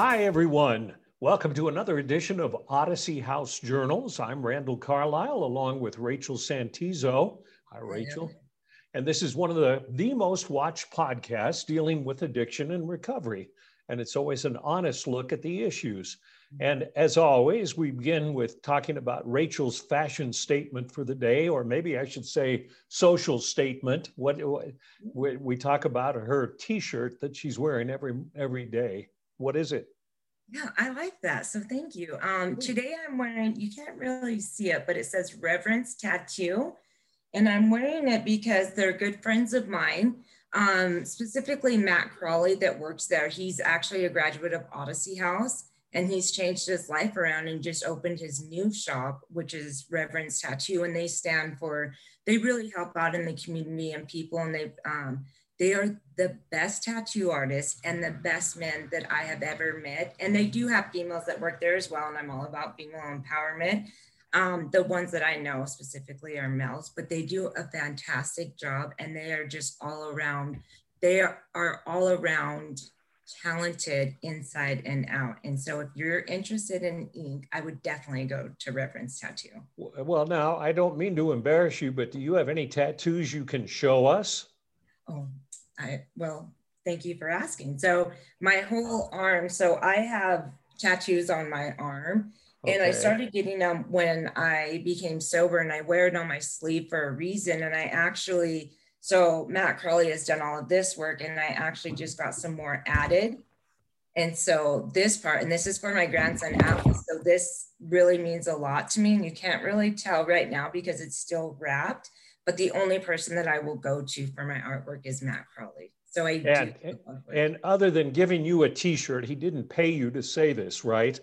Hi, everyone. Welcome to another edition of Odyssey House Journals. I'm Randall Carlisle along with Rachel Santizo. Hi, Rachel. And this is one of the, the most watched podcasts dealing with addiction and recovery. And it's always an honest look at the issues. Mm-hmm. And as always, we begin with talking about Rachel's fashion statement for the day, or maybe I should say social statement. What, what mm-hmm. we talk about her T-shirt that she's wearing every every day. What is it? Yeah, I like that. So thank you. Um, today I'm wearing. You can't really see it, but it says Reverence Tattoo, and I'm wearing it because they're good friends of mine. Um, specifically, Matt Crawley that works there. He's actually a graduate of Odyssey House and he's changed his life around and just opened his new shop which is reverence tattoo and they stand for they really help out in the community and people and they um, they are the best tattoo artists and the best men that i have ever met and they do have females that work there as well and i'm all about female empowerment um, the ones that i know specifically are males but they do a fantastic job and they are just all around they are, are all around talented inside and out. And so if you're interested in ink, I would definitely go to Reverence Tattoo. Well, now I don't mean to embarrass you, but do you have any tattoos you can show us? Oh, I well, thank you for asking. So my whole arm, so I have tattoos on my arm. Okay. And I started getting them when I became sober and I wear it on my sleeve for a reason. And I actually so Matt Crawley has done all of this work, and I actually just got some more added. And so this part, and this is for my grandson Atlas. So this really means a lot to me, and you can't really tell right now because it's still wrapped. But the only person that I will go to for my artwork is Matt Crawley. So I and, do. And other than giving you a T-shirt, he didn't pay you to say this, right?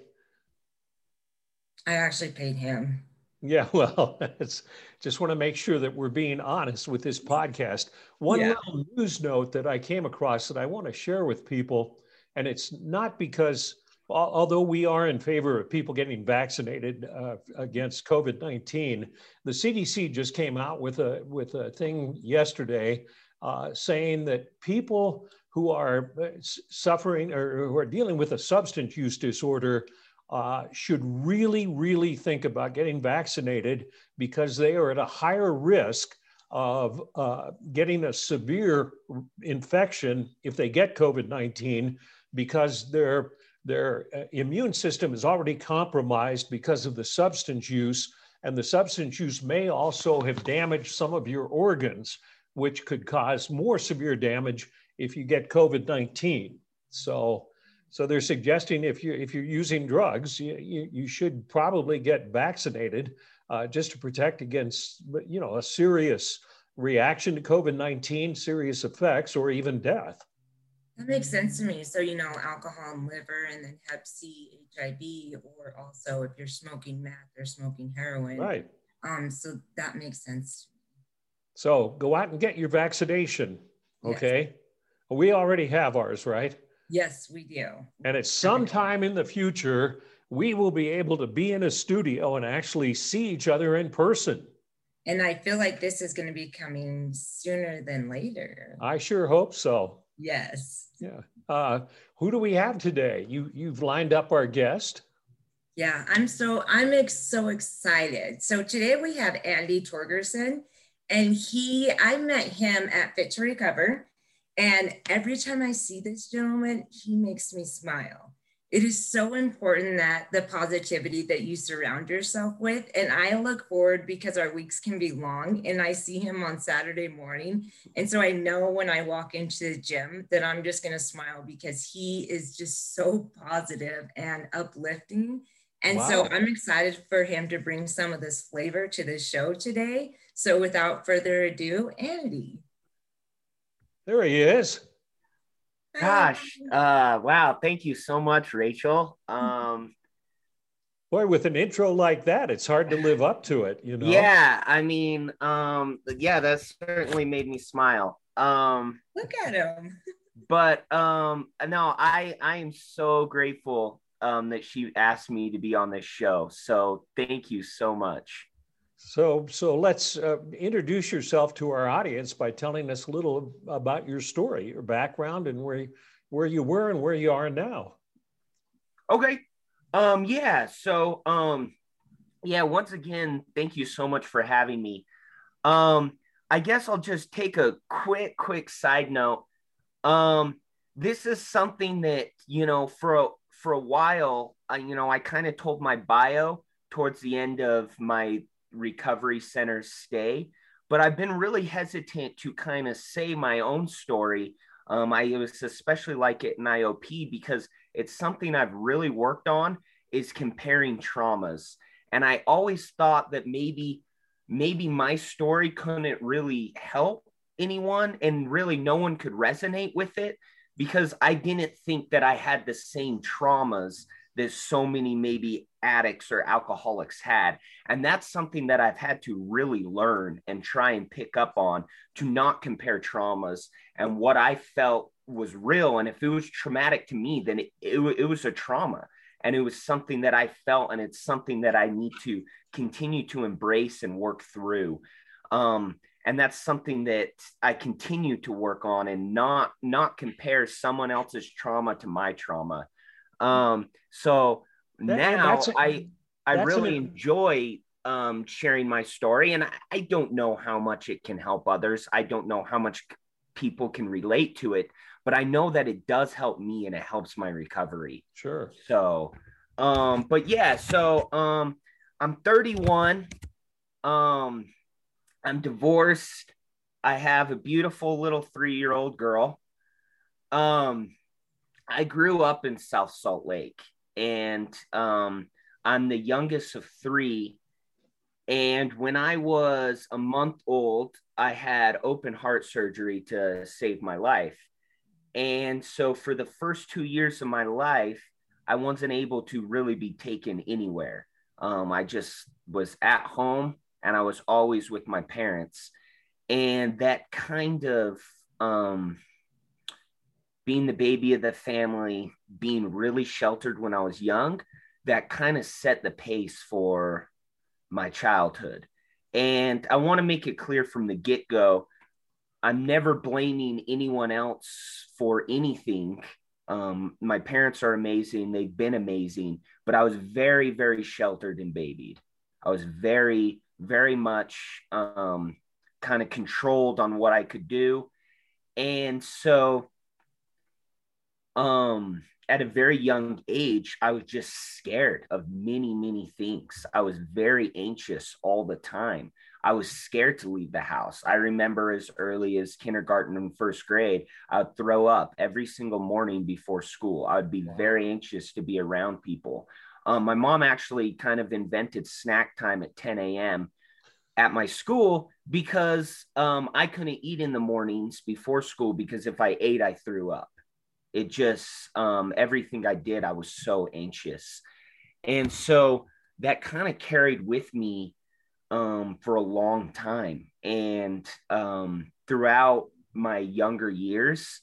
I actually paid him. Yeah, well, it's just want to make sure that we're being honest with this podcast. One yeah. little news note that I came across that I want to share with people, and it's not because, although we are in favor of people getting vaccinated uh, against COVID nineteen, the CDC just came out with a with a thing yesterday uh, saying that people who are uh, suffering or who are dealing with a substance use disorder uh, should really, really think about getting vaccinated because they are at a higher risk of uh, getting a severe infection if they get COVID 19 because their, their uh, immune system is already compromised because of the substance use. And the substance use may also have damaged some of your organs, which could cause more severe damage if you get COVID 19. So, so they're suggesting if you if you're using drugs, you, you, you should probably get vaccinated uh, just to protect against you know a serious reaction to COVID-19, serious effects, or even death. That makes sense to me. So you know, alcohol and liver, and then Hep C, HIV, or also if you're smoking meth or smoking heroin. Right. Um. So that makes sense. So go out and get your vaccination. Okay. Yes. We already have ours, right? Yes, we do. And at some time in the future, we will be able to be in a studio and actually see each other in person. And I feel like this is going to be coming sooner than later. I sure hope so. Yes. Yeah. Uh, who do we have today? You you've lined up our guest. Yeah, I'm so I'm ex- so excited. So today we have Andy Torgerson, and he I met him at Fit to Recover and every time I see this gentleman, he makes me smile. It is so important that the positivity that you surround yourself with. And I look forward because our weeks can be long and I see him on Saturday morning. And so I know when I walk into the gym that I'm just going to smile because he is just so positive and uplifting. And wow. so I'm excited for him to bring some of this flavor to the show today. So without further ado, Andy. There he is. Gosh, uh, wow! Thank you so much, Rachel. Um, Boy, with an intro like that, it's hard to live up to it, you know. Yeah, I mean, um, yeah, that certainly made me smile. Um, Look at him. but um, no, I I am so grateful um that she asked me to be on this show. So thank you so much. So, so let's uh, introduce yourself to our audience by telling us a little about your story, your background, and where where you were and where you are now. Okay. Um, yeah. So, um, yeah, once again, thank you so much for having me. Um, I guess I'll just take a quick, quick side note. Um, this is something that, you know, for a, for a while, I, you know, I kind of told my bio towards the end of my recovery centers stay, but I've been really hesitant to kind of say my own story. Um, I was especially like it in IOP because it's something I've really worked on is comparing traumas. And I always thought that maybe maybe my story couldn't really help anyone and really no one could resonate with it because I didn't think that I had the same traumas that so many maybe addicts or alcoholics had. And that's something that I've had to really learn and try and pick up on to not compare traumas and what I felt was real. And if it was traumatic to me, then it, it, it was a trauma and it was something that I felt, and it's something that I need to continue to embrace and work through. Um, and that's something that I continue to work on and not not compare someone else's trauma to my trauma. Um, so that, now a, I I really an, enjoy um, sharing my story, and I, I don't know how much it can help others. I don't know how much people can relate to it, but I know that it does help me and it helps my recovery. Sure. So, um, but yeah, so um, I'm 31. Um, I'm divorced. I have a beautiful little three year old girl. Um, I grew up in South Salt Lake, and um, I'm the youngest of three. And when I was a month old, I had open heart surgery to save my life. And so for the first two years of my life, I wasn't able to really be taken anywhere. Um, I just was at home and I was always with my parents. And that kind of um, being the baby of the family, being really sheltered when I was young, that kind of set the pace for my childhood. And I want to make it clear from the get go I'm never blaming anyone else for anything. Um, my parents are amazing. They've been amazing, but I was very, very sheltered and babied. I was very, very much um, kind of controlled on what I could do. And so, um, at a very young age, I was just scared of many, many things. I was very anxious all the time. I was scared to leave the house. I remember as early as kindergarten and first grade, I would throw up every single morning before school. I would be very anxious to be around people. Um, my mom actually kind of invented snack time at 10 a.m. at my school because um, I couldn't eat in the mornings before school because if I ate, I threw up. It just, um, everything I did, I was so anxious. And so that kind of carried with me um, for a long time. And um, throughout my younger years,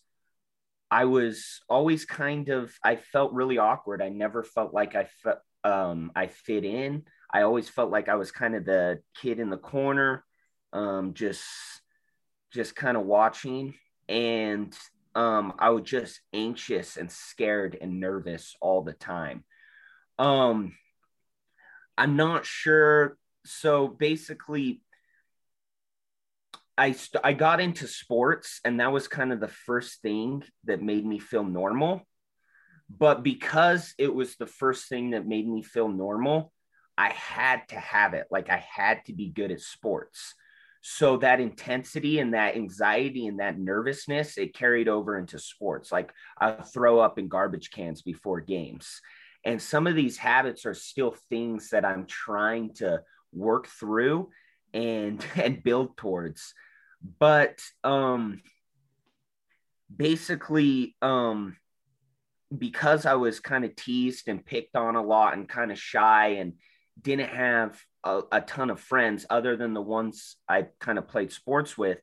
I was always kind of, I felt really awkward. I never felt like I felt, um, I fit in. I always felt like I was kind of the kid in the corner, um, just, just kind of watching. And um, I was just anxious and scared and nervous all the time. Um, I'm not sure so basically I st- I got into sports and that was kind of the first thing that made me feel normal. But because it was the first thing that made me feel normal, I had to have it. Like I had to be good at sports. So that intensity and that anxiety and that nervousness, it carried over into sports. Like I throw up in garbage cans before games. And some of these habits are still things that I'm trying to work through and and build towards but um basically um because I was kind of teased and picked on a lot and kind of shy and didn't have a, a, ton of friends other than the ones I kind of played sports with.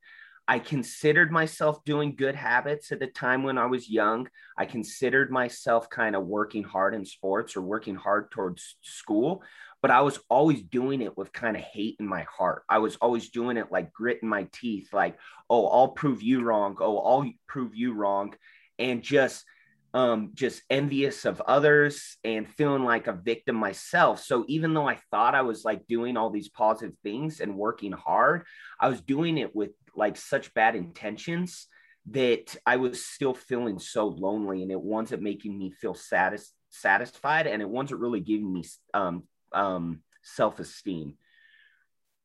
I considered myself doing good habits at the time when I was young. I considered myself kind of working hard in sports or working hard towards school, but I was always doing it with kind of hate in my heart. I was always doing it like grit in my teeth, like, oh, I'll prove you wrong. Oh, I'll prove you wrong. And just um, just envious of others and feeling like a victim myself. So even though I thought I was like doing all these positive things and working hard, I was doing it with like such bad intentions that I was still feeling so lonely and it wasn't making me feel satis- satisfied and it wasn't really giving me um, um, self-esteem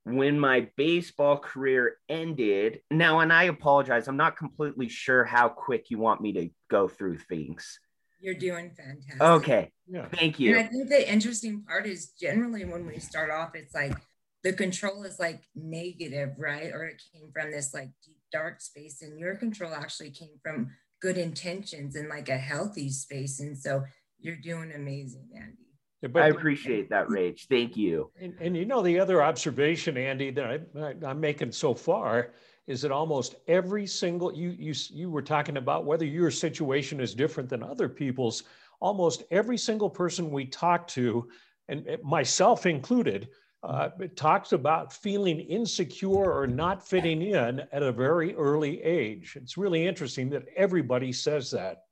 when my baseball career ended. Now and i apologize i'm not completely sure how quick you want me to go through things. You're doing fantastic. Okay yeah. thank you. And i think the interesting part is generally when we start off it's like the control is like negative right? Or it came from this like deep dark space and your control actually came from good intentions and like a healthy space. And so you're doing amazing andy but, I appreciate that, Rach. Thank you. And, and you know, the other observation, Andy, that I, I, am making so far is that almost every single you you you were talking about whether your situation is different than other people's. Almost every single person we talk to, and myself included, uh, talks about feeling insecure or not fitting in at a very early age. It's really interesting that everybody says that.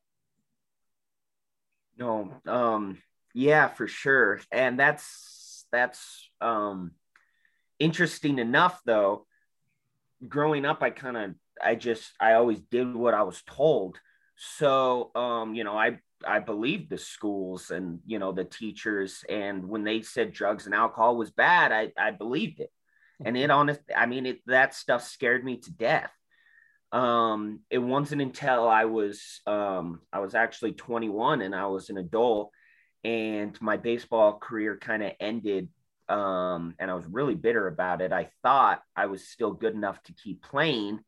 No, um, yeah, for sure. And that's that's um interesting enough though. Growing up I kind of I just I always did what I was told. So um you know, I I believed the schools and you know the teachers and when they said drugs and alcohol was bad, I I believed it. And it honest I mean it that stuff scared me to death um it wasn't until i was um i was actually 21 and i was an adult and my baseball career kind of ended um, and I was really bitter about it. I thought I was still good enough to keep playing,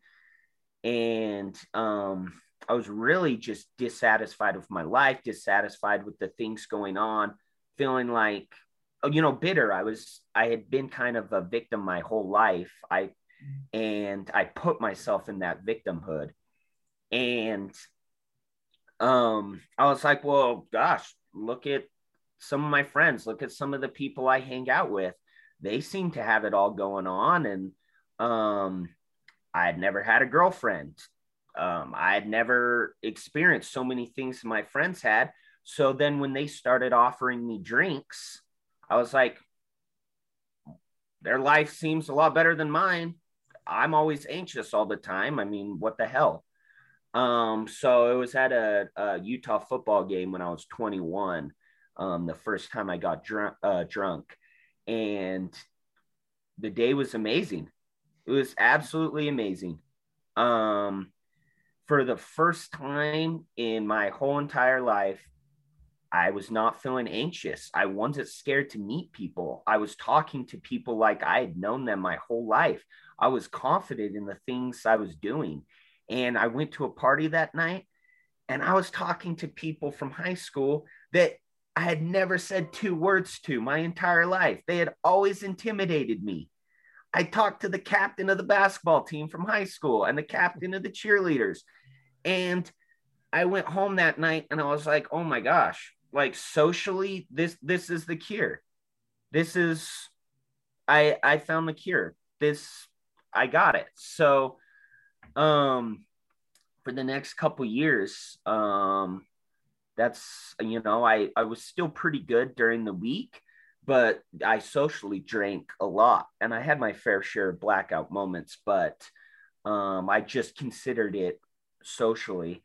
and um, I was really just dissatisfied with my life, dissatisfied with the things going on, feeling like, oh, you know, bitter. I was, I had been kind of a victim my whole life. I, and I put myself in that victimhood, and um, I was like, well, gosh, look at some of my friends, look at some of the people I hang out with. They seem to have it all going on. And um, I had never had a girlfriend. Um, I had never experienced so many things my friends had. So then when they started offering me drinks, I was like, their life seems a lot better than mine. I'm always anxious all the time. I mean, what the hell? Um, so it was at a, a Utah football game when I was 21 um, the first time I got drunk, uh, drunk, and the day was amazing. It was absolutely amazing. Um, for the first time in my whole entire life, I was not feeling anxious. I wasn't scared to meet people. I was talking to people like I had known them my whole life. I was confident in the things I was doing. And I went to a party that night and I was talking to people from high school that I had never said two words to my entire life. They had always intimidated me. I talked to the captain of the basketball team from high school and the captain of the cheerleaders. And I went home that night and I was like, "Oh my gosh, like socially this this is the cure. This is I I found the cure. This I got it." So um for the next couple years, um that's you know i i was still pretty good during the week but i socially drank a lot and i had my fair share of blackout moments but um i just considered it socially.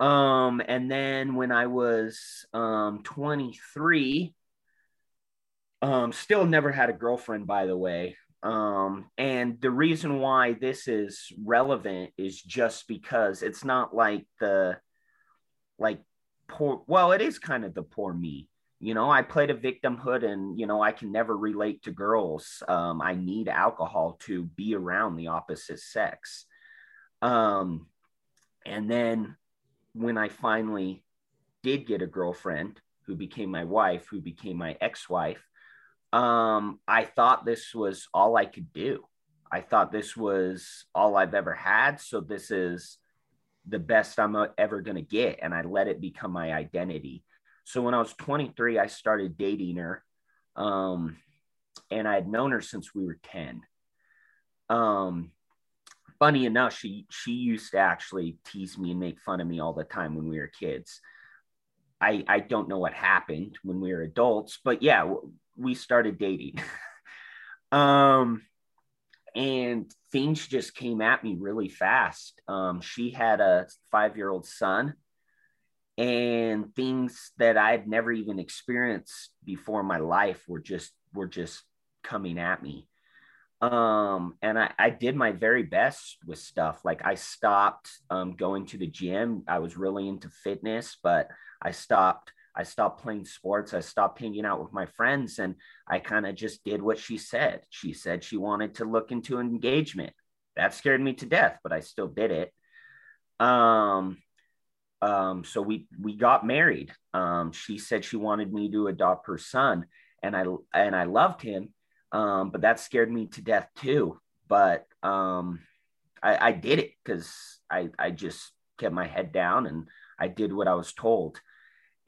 Um and then when i was um 23 um still never had a girlfriend by the way um and the reason why this is relevant is just because it's not like the like poor well it is kind of the poor me. You know i played a victimhood and you know i can never relate to girls. Um, i need alcohol to be around the opposite sex. Um, and then when i finally did get a girlfriend who became my wife who became my ex-wife um, i thought this was all i could do i thought this was all i've ever had so this is the best I'm ever going to get. And I let it become my identity. So when I was 23, I started dating her. Um, and I had known her since we were 10. Um, funny enough, she she used to actually tease me and make fun of me all the time when we were kids. I I don't know what happened when we were adults, but yeah, we started dating. um and things just came at me really fast. Um, she had a five year old son, and things that I had never even experienced before in my life were just were just coming at me. Um, and I, I did my very best with stuff. Like I stopped um, going to the gym. I was really into fitness, but I stopped I stopped playing sports. I stopped hanging out with my friends and I kind of just did what she said. She said she wanted to look into engagement. That scared me to death, but I still did it. Um, um, so we we got married. Um, she said she wanted me to adopt her son, and I and I loved him, um, but that scared me to death too. But um, I, I did it because I I just kept my head down and I did what I was told.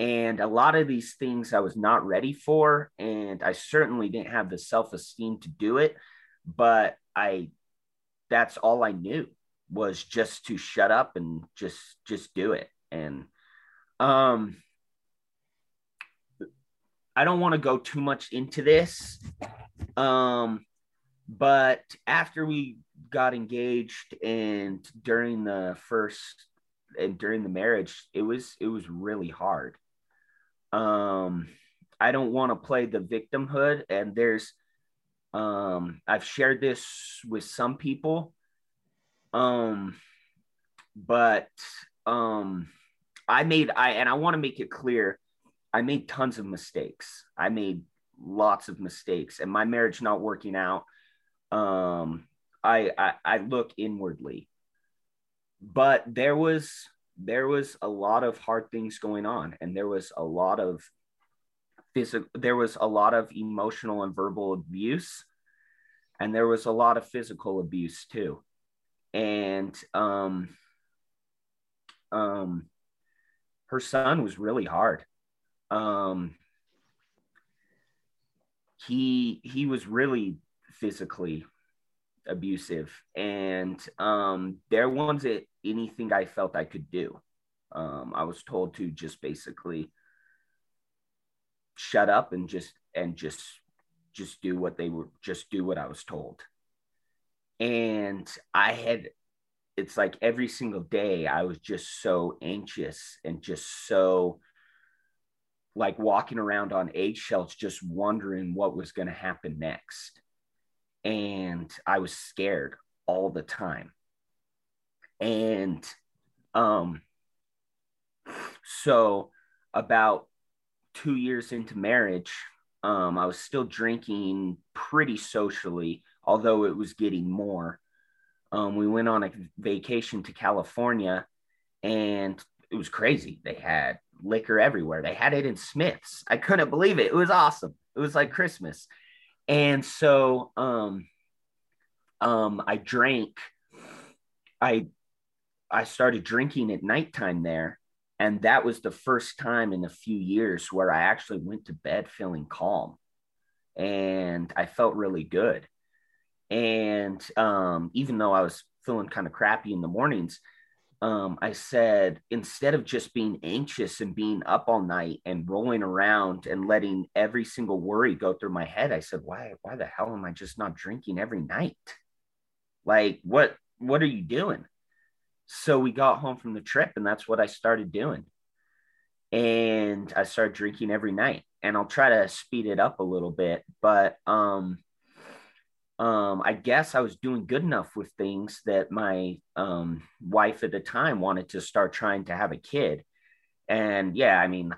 And a lot of these things I was not ready for. And I certainly didn't have the self esteem to do it. But I, that's all I knew was just to shut up and just, just do it. And, um, I don't want to go too much into this. Um, but after we got engaged and during the first and during the marriage, it was it was really hard um i don't want to play the victimhood and there's um i've shared this with some people. Um but um i made i and i want to make it clear i made tons of mistakes. I made lots of mistakes and my marriage not working out. Um i i, I look inwardly. But there was there was a lot of hard things going on and there was a lot of physical there was a lot of emotional and verbal abuse and there was a lot of physical abuse too. And um um her son was really hard. Um he he was really physically abusive. And um there wasn't anything i felt i could do. Um i was told to just basically shut up and just and just just do what they were just do what i was told. And i had it's like every single day i was just so anxious and just so like walking around on eggshells just wondering what was going to happen next and I was scared all the time. And um so about 2 years into marriage, um I was still drinking pretty socially, although it was getting more. Um we went on a vacation to California and it was crazy. They had liquor everywhere. They had it in Smith's. I couldn't believe it. It was awesome. It was like Christmas and so um um i drank i i started drinking at nighttime there. And that was the first time in a few years where i actually went to bed feeling calm. And i felt really good. And um even though i was feeling kind of crappy in the mornings um, I said, instead of just being anxious and being up all night and rolling around and letting every single worry go through my head, I said, why, why the hell am I just not drinking every night? Like, what, what are you doing? So we got home from the trip and that's what I started doing. And I started drinking every night and I'll try to speed it up a little bit, but, um, um, I guess I was doing good enough with things that my um, wife at the time wanted to start trying to have a kid. And yeah, I mean,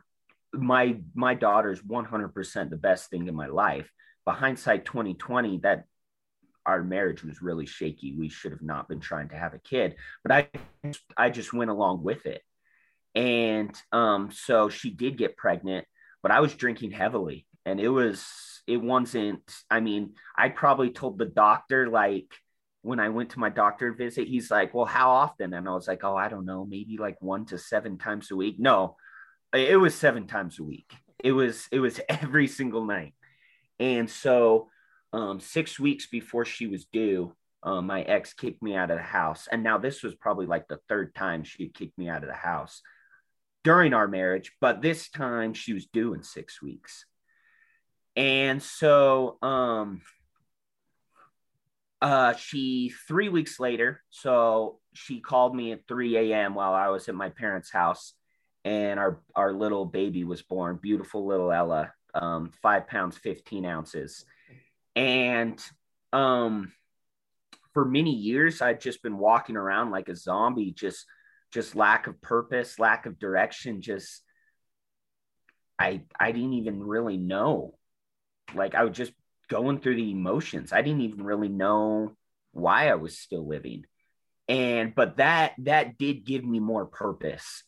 my my daughter's 100% the best thing in my life. But hindsight 2020, that our marriage was really shaky. We should have not been trying to have a kid, but I I just went along with it. And um, so she did get pregnant, but I was drinking heavily, and it was it wasn't i mean i probably told the doctor like when i went to my doctor visit he's like well how often and i was like oh i don't know maybe like one to seven times a week no it was seven times a week it was it was every single night and so um, six weeks before she was due um, my ex kicked me out of the house. And now this was probably like the third time she kicked me out of the house during our marriage, but this time she was due in six weeks. And so um, uh, she, three weeks later, so she called me at 3 a.m. while I was at my parents' house, and our, our little baby was born, beautiful little Ella, um, five pounds, 15 ounces. And um, for many years i'd just been walking around like a zombie just just lack of purpose lack of direction just i i didn't even really know like i was just going through the emotions i didn't even really know why i was still living and but that that did give me more purpose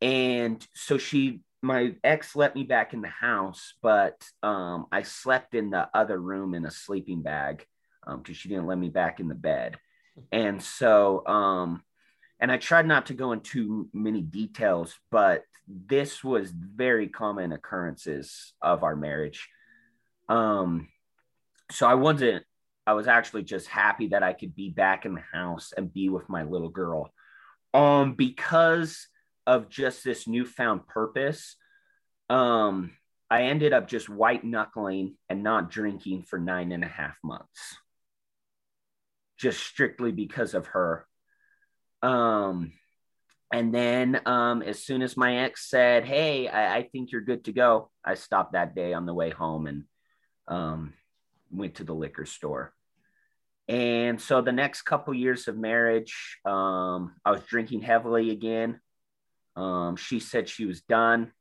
and so she my ex let me back in the house but um i slept in the other room in a sleeping bag because um, she didn't let me back in the bed. And so, um, and I tried not to go into many details, but this was very common occurrences of our marriage. Um, so I wasn't, I was actually just happy that I could be back in the house and be with my little girl. Um, because of just this newfound purpose, um, I ended up just white knuckling and not drinking for nine and a half months just strictly because of her. Um, and then um, as soon as my ex said, Hey, I, I, think you're good to go, I stopped that day on the way home and um, went to the liquor store. And so the next couple years of marriage, um, I was drinking heavily again. Um, she said she was done.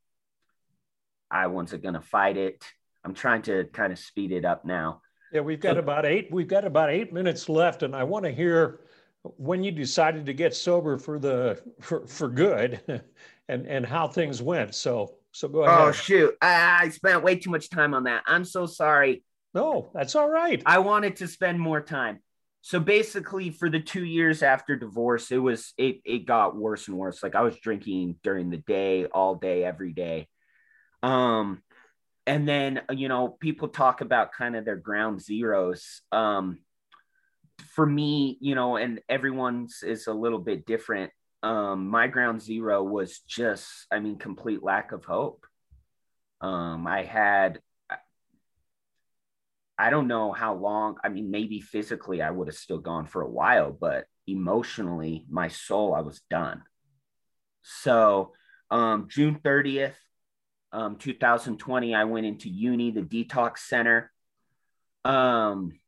I wasn't going to fight it. I'm trying to kind of speed it up now. Yeah, we've got about eight. We've got about eight minutes left, and I want to hear when you decided to get sober for the for, for good, and and how things went. So so go ahead. Oh shoot, I, I spent way too much time on that. I'm so sorry. No, that's all right. I wanted to spend more time. So basically, for the two years after divorce, it was it it got worse and worse. Like I was drinking during the day, all day, every day. Um, and then you know people talk about kind of their ground zeros um for me you know and everyone's is a little bit different um my ground zero was just i mean complete lack of hope um i had i don't know how long i mean maybe physically i would have still gone for a while but emotionally my soul i was done so um june 30th um, 2020, I went into uni, the detox center. Um,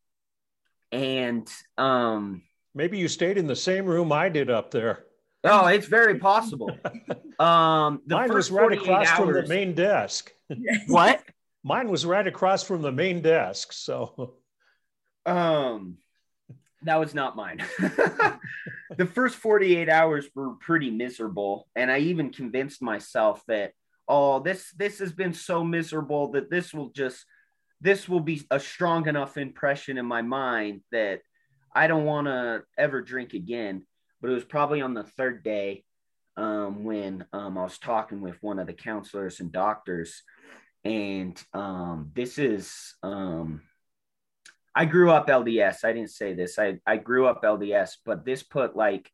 and um, maybe you stayed in the same room I did up there. Oh, it's very possible. um, the Mine was right across hours, from the main desk. what? Mine was right across from the main desk. So, um, that was not mine. the first 48 hours were pretty miserable. And I even convinced myself that oh this this has been so miserable that this will just this will be a strong enough impression in my mind that I don't want to ever drink again. But it was probably on the third day um, when um, I was talking with one of the counselors and doctors. And um, this is, um, I grew up LDS. I didn't say this. I, I grew up LDS, but this put like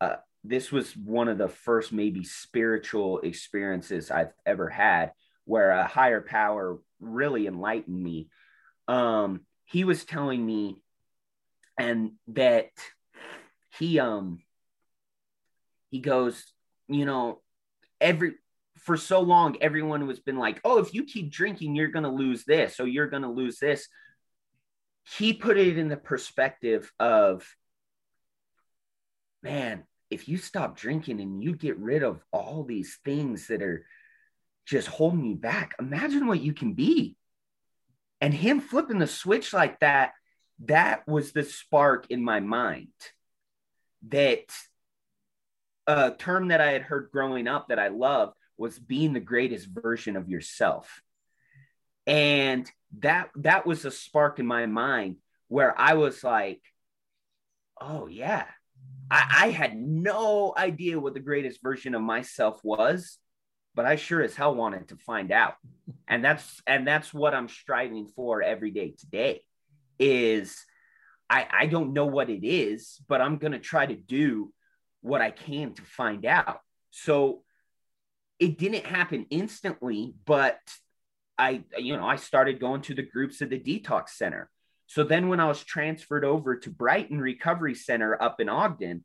uh, this was one of the first maybe spiritual experiences I've ever had where a higher power really enlightened me. Um, he was telling me and that he um he goes, you know, every for so long everyone has been like, "Oh, if you keep drinking, you're going to lose this, or you're going to lose this." He put it in the perspective of man, if you stop drinking and you get rid of all these things that are just holding you back, imagine what you can be. And him flipping the switch like that, that was the spark in my mind that a term that I had heard growing up that I loved was being the greatest version of yourself. And that that was a spark in my mind where I was like, oh yeah, I, I had no idea what the greatest version of myself was, but I sure as hell wanted to find out. And that's and that's what I'm striving for every day today is I, I don't know what it is, but I'm going to try to do what I can to find out. So it didn't happen instantly, but I, you know, I started going to the groups at the detox center. So then when I was transferred over to Brighton Recovery Center up in Ogden,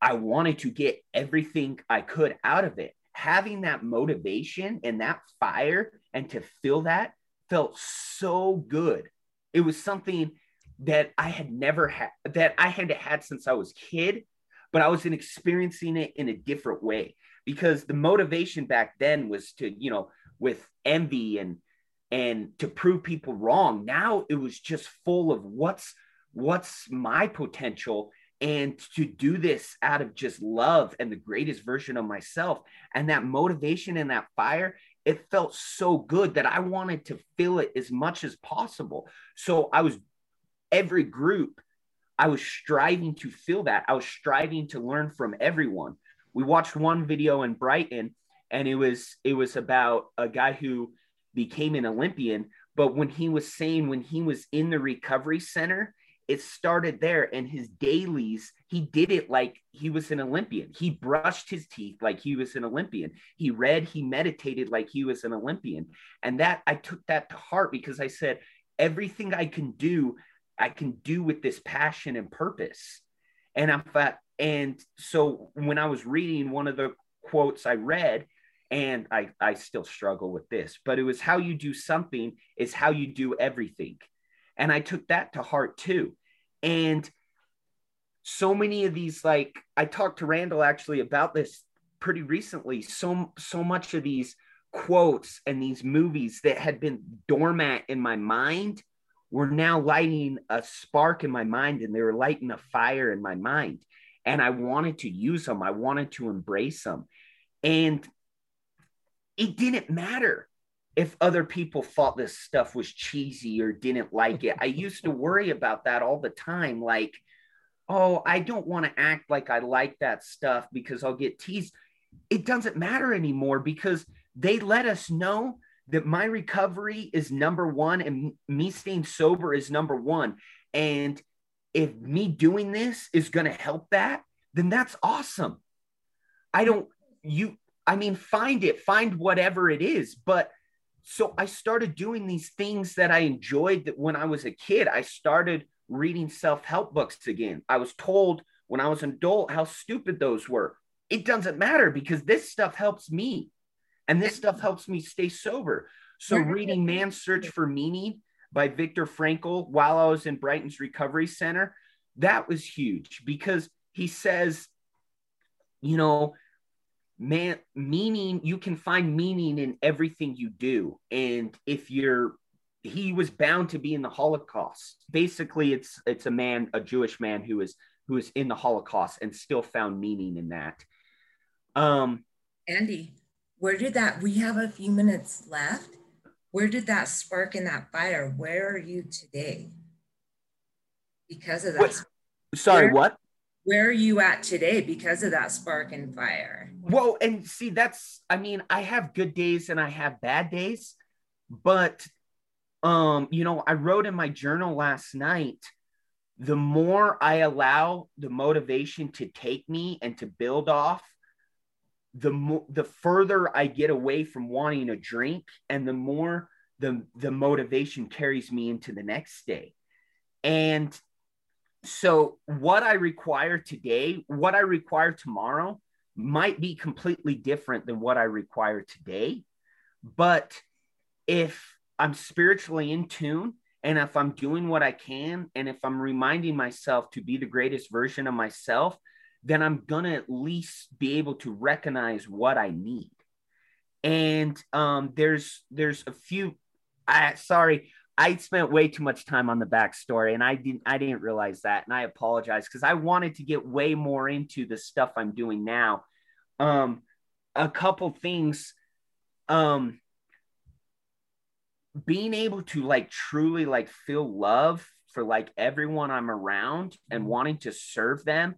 I wanted to get everything I could out of it. Having that motivation and that fire and to feel that felt so good. It was something that I had never had that I had had since I was kid, but I was experiencing it in a different way. Because the motivation back then was to, you know, with envy and and to prove people wrong. Now it was just full of what's what's my potential and to do this out of just love and the greatest version of myself. And that motivation and that fire it felt so good that i wanted to feel it as much as possible. So i was every group i was striving to feel that. I was striving to learn from everyone. We watched one video in brighton and it was it was about a guy who became an olympian but when he was saying when he was in the recovery center it started there and his dailies he did it like he was an olympian. He brushed his teeth like he was an olympian. He read he meditated like he was an olympian. And that i took that to heart because i said everything i can do i can do with this passion and purpose and i thought and so when i was reading one of the quotes i read and I, I still struggle with this but it was how you do something is how you do everything and I took that to heart too. And so many of these, like I talked to Randall actually about this pretty recently. So so much of these quotes and these movies that had been dormant in my mind were now lighting a spark in my mind and they were lighting a fire in my mind. And I wanted to use them. I wanted to embrace them. And it didn't matter if other people thought this stuff was cheesy or didn't like it. I used to worry about that all the time. Like, oh, I don't want to act like I like that stuff because I'll get teased. It doesn't matter anymore because they let us know that my recovery is number one and me staying sober is number one. And if me doing this is going to help that, then that's awesome. I don't, you, I mean, find it, find whatever it is, but so I started doing these things that I enjoyed that when I was a kid. I started reading self-help books again. I was told when I was an adult how stupid those were. It doesn't matter because this stuff helps me. And this stuff helps me stay sober. So reading Man's Search for Meaning by Viktor Frankl while I was in Brighton's Recovery Center, that was huge because he says, you know, man meaning you can find meaning in everything you do. And if you're he was bound to be in the holocaust. Basically it's it's a man a jewish man who is who is in the holocaust and still found meaning in that. Um andy where did that we have a few minutes left where did that spark in that fire where are you today because of that what? sorry where, what where are you at today because of that spark and fire? Well, and see, that's, I mean, I have good days and I have bad days, but, um, you know, I wrote in my journal last night, the more I allow the motivation to take me and to build off, the more, the further I get away from wanting a drink and the more the, the motivation carries me into the next day. And so what I require today, what I require tomorrow might be completely different than what I require today. But if I'm spiritually in tune and if I'm doing what I can and if I'm reminding myself to be the greatest version of myself, then I'm to at least be able to recognize what I need. And um, there's there's a few I sorry, I spent way too much time on the backstory and I didn't I didn't realize that and I apologize because I wanted to get way more into the stuff I'm doing now. Um a couple things um being able to like truly like feel love for like everyone I'm around and mm-hmm. wanting to serve them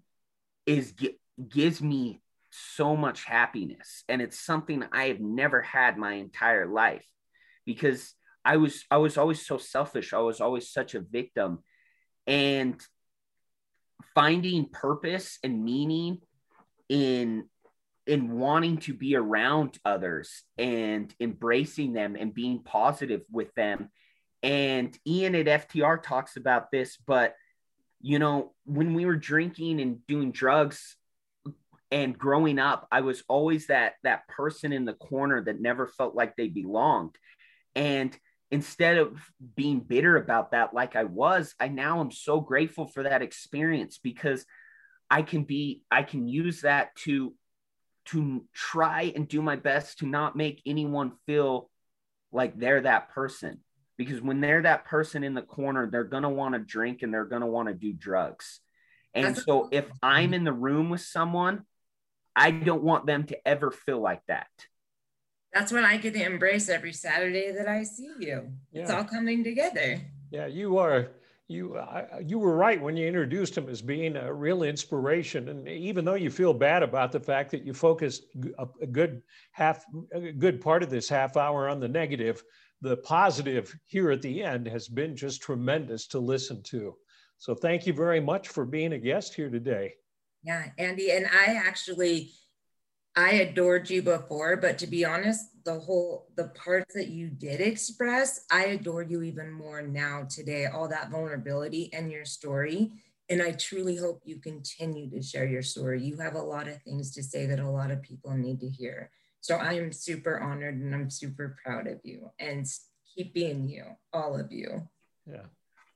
is gives me so much happiness and it's something I have never had my entire life because I was I was always so selfish. I was always such a victim. and finding purpose and meaning in in wanting to be around others and embracing them and being positive with them and ian at ftr talks about this but you know when we were drinking and doing drugs and growing up i was always that that person in the corner that never felt like they belonged. And instead of being bitter about that like i was i now am so grateful for that experience because i can be i can use that to to try and do my best to not make anyone feel like they're that person because when they're that person in the corner they're going to want to drink and they're going to want to do drugs and That's so if i'm in the room with someone i don't want them to ever feel like that that's what I get to embrace every Saturday that I see you. Yeah. It's all coming together. Yeah, you are. You uh, you were right when you introduced him as being a real inspiration, and even though you feel bad about the fact that you focused a, a good half, a good part of this half hour on the negative, the positive here at the end has been just tremendous to listen to. So thank you very much for being a guest here today. Yeah, Andy, and I actually I adored you before, but to be honest, the whole the parts that you did express, I adore you even more now today. All that vulnerability and your story. And I truly hope you continue to share your story. You have a lot of things to say that a lot of people need to hear. So I am super honored and I'm super proud of you and keep being you, all of you. Yeah.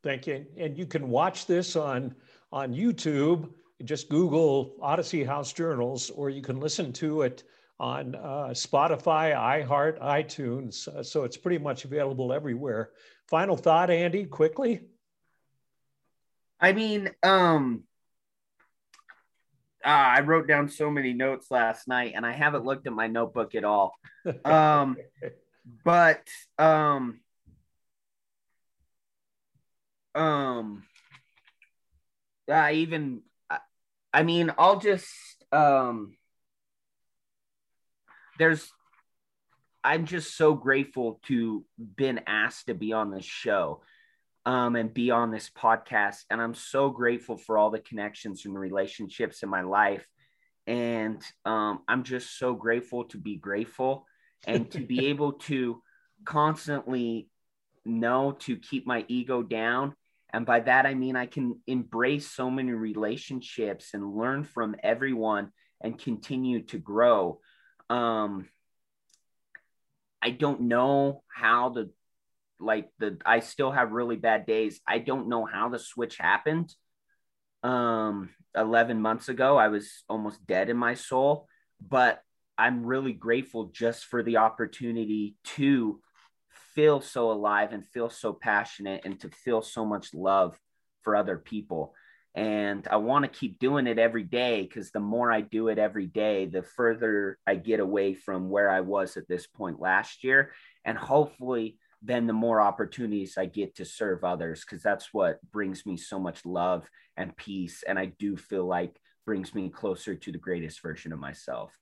Thank you. And you can watch this on on YouTube just Google Odyssey House Journals, or you can listen to it on uh, Spotify, iHeart, iTunes. Uh, so it's pretty much available everywhere. Final thought, Andy, quickly. I mean, um, uh, I wrote down so many notes last night, and I haven't looked at my notebook at all. Um, but um, um, I even I mean, I'll just um there's I'm just so grateful to been asked to be on this show um and be on this podcast. And I'm so grateful for all the connections and relationships in my life. And um I'm just so grateful to be grateful and to be able to constantly know to keep my ego down. And by that, I mean I can embrace so many relationships and learn from everyone and continue to grow. Um, I don't know how the like the I still have really bad days. I don't know how the switch happened. Um 11 months ago I was almost dead in my soul, but I'm really grateful just for the opportunity to feel so alive and feel so passionate and to feel so much love for other people. And I want to keep doing it every day because the more I do it every day, the further I get away from where I was at this point last year. And hopefully, then the more opportunities I get to serve others because that's what brings me so much love and peace. And I do feel like brings me closer to the greatest version of myself.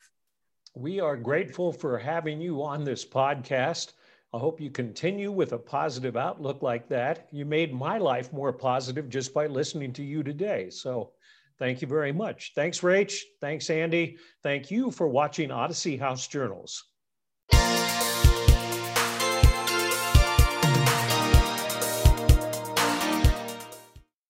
We are grateful for having you on this podcast. I hope you continue with a positive outlook like that. You made my life more positive just by listening to you today. So thank you very much. Thanks, Rach. Thanks, Andy. Thank you for watching Odyssey House Journals.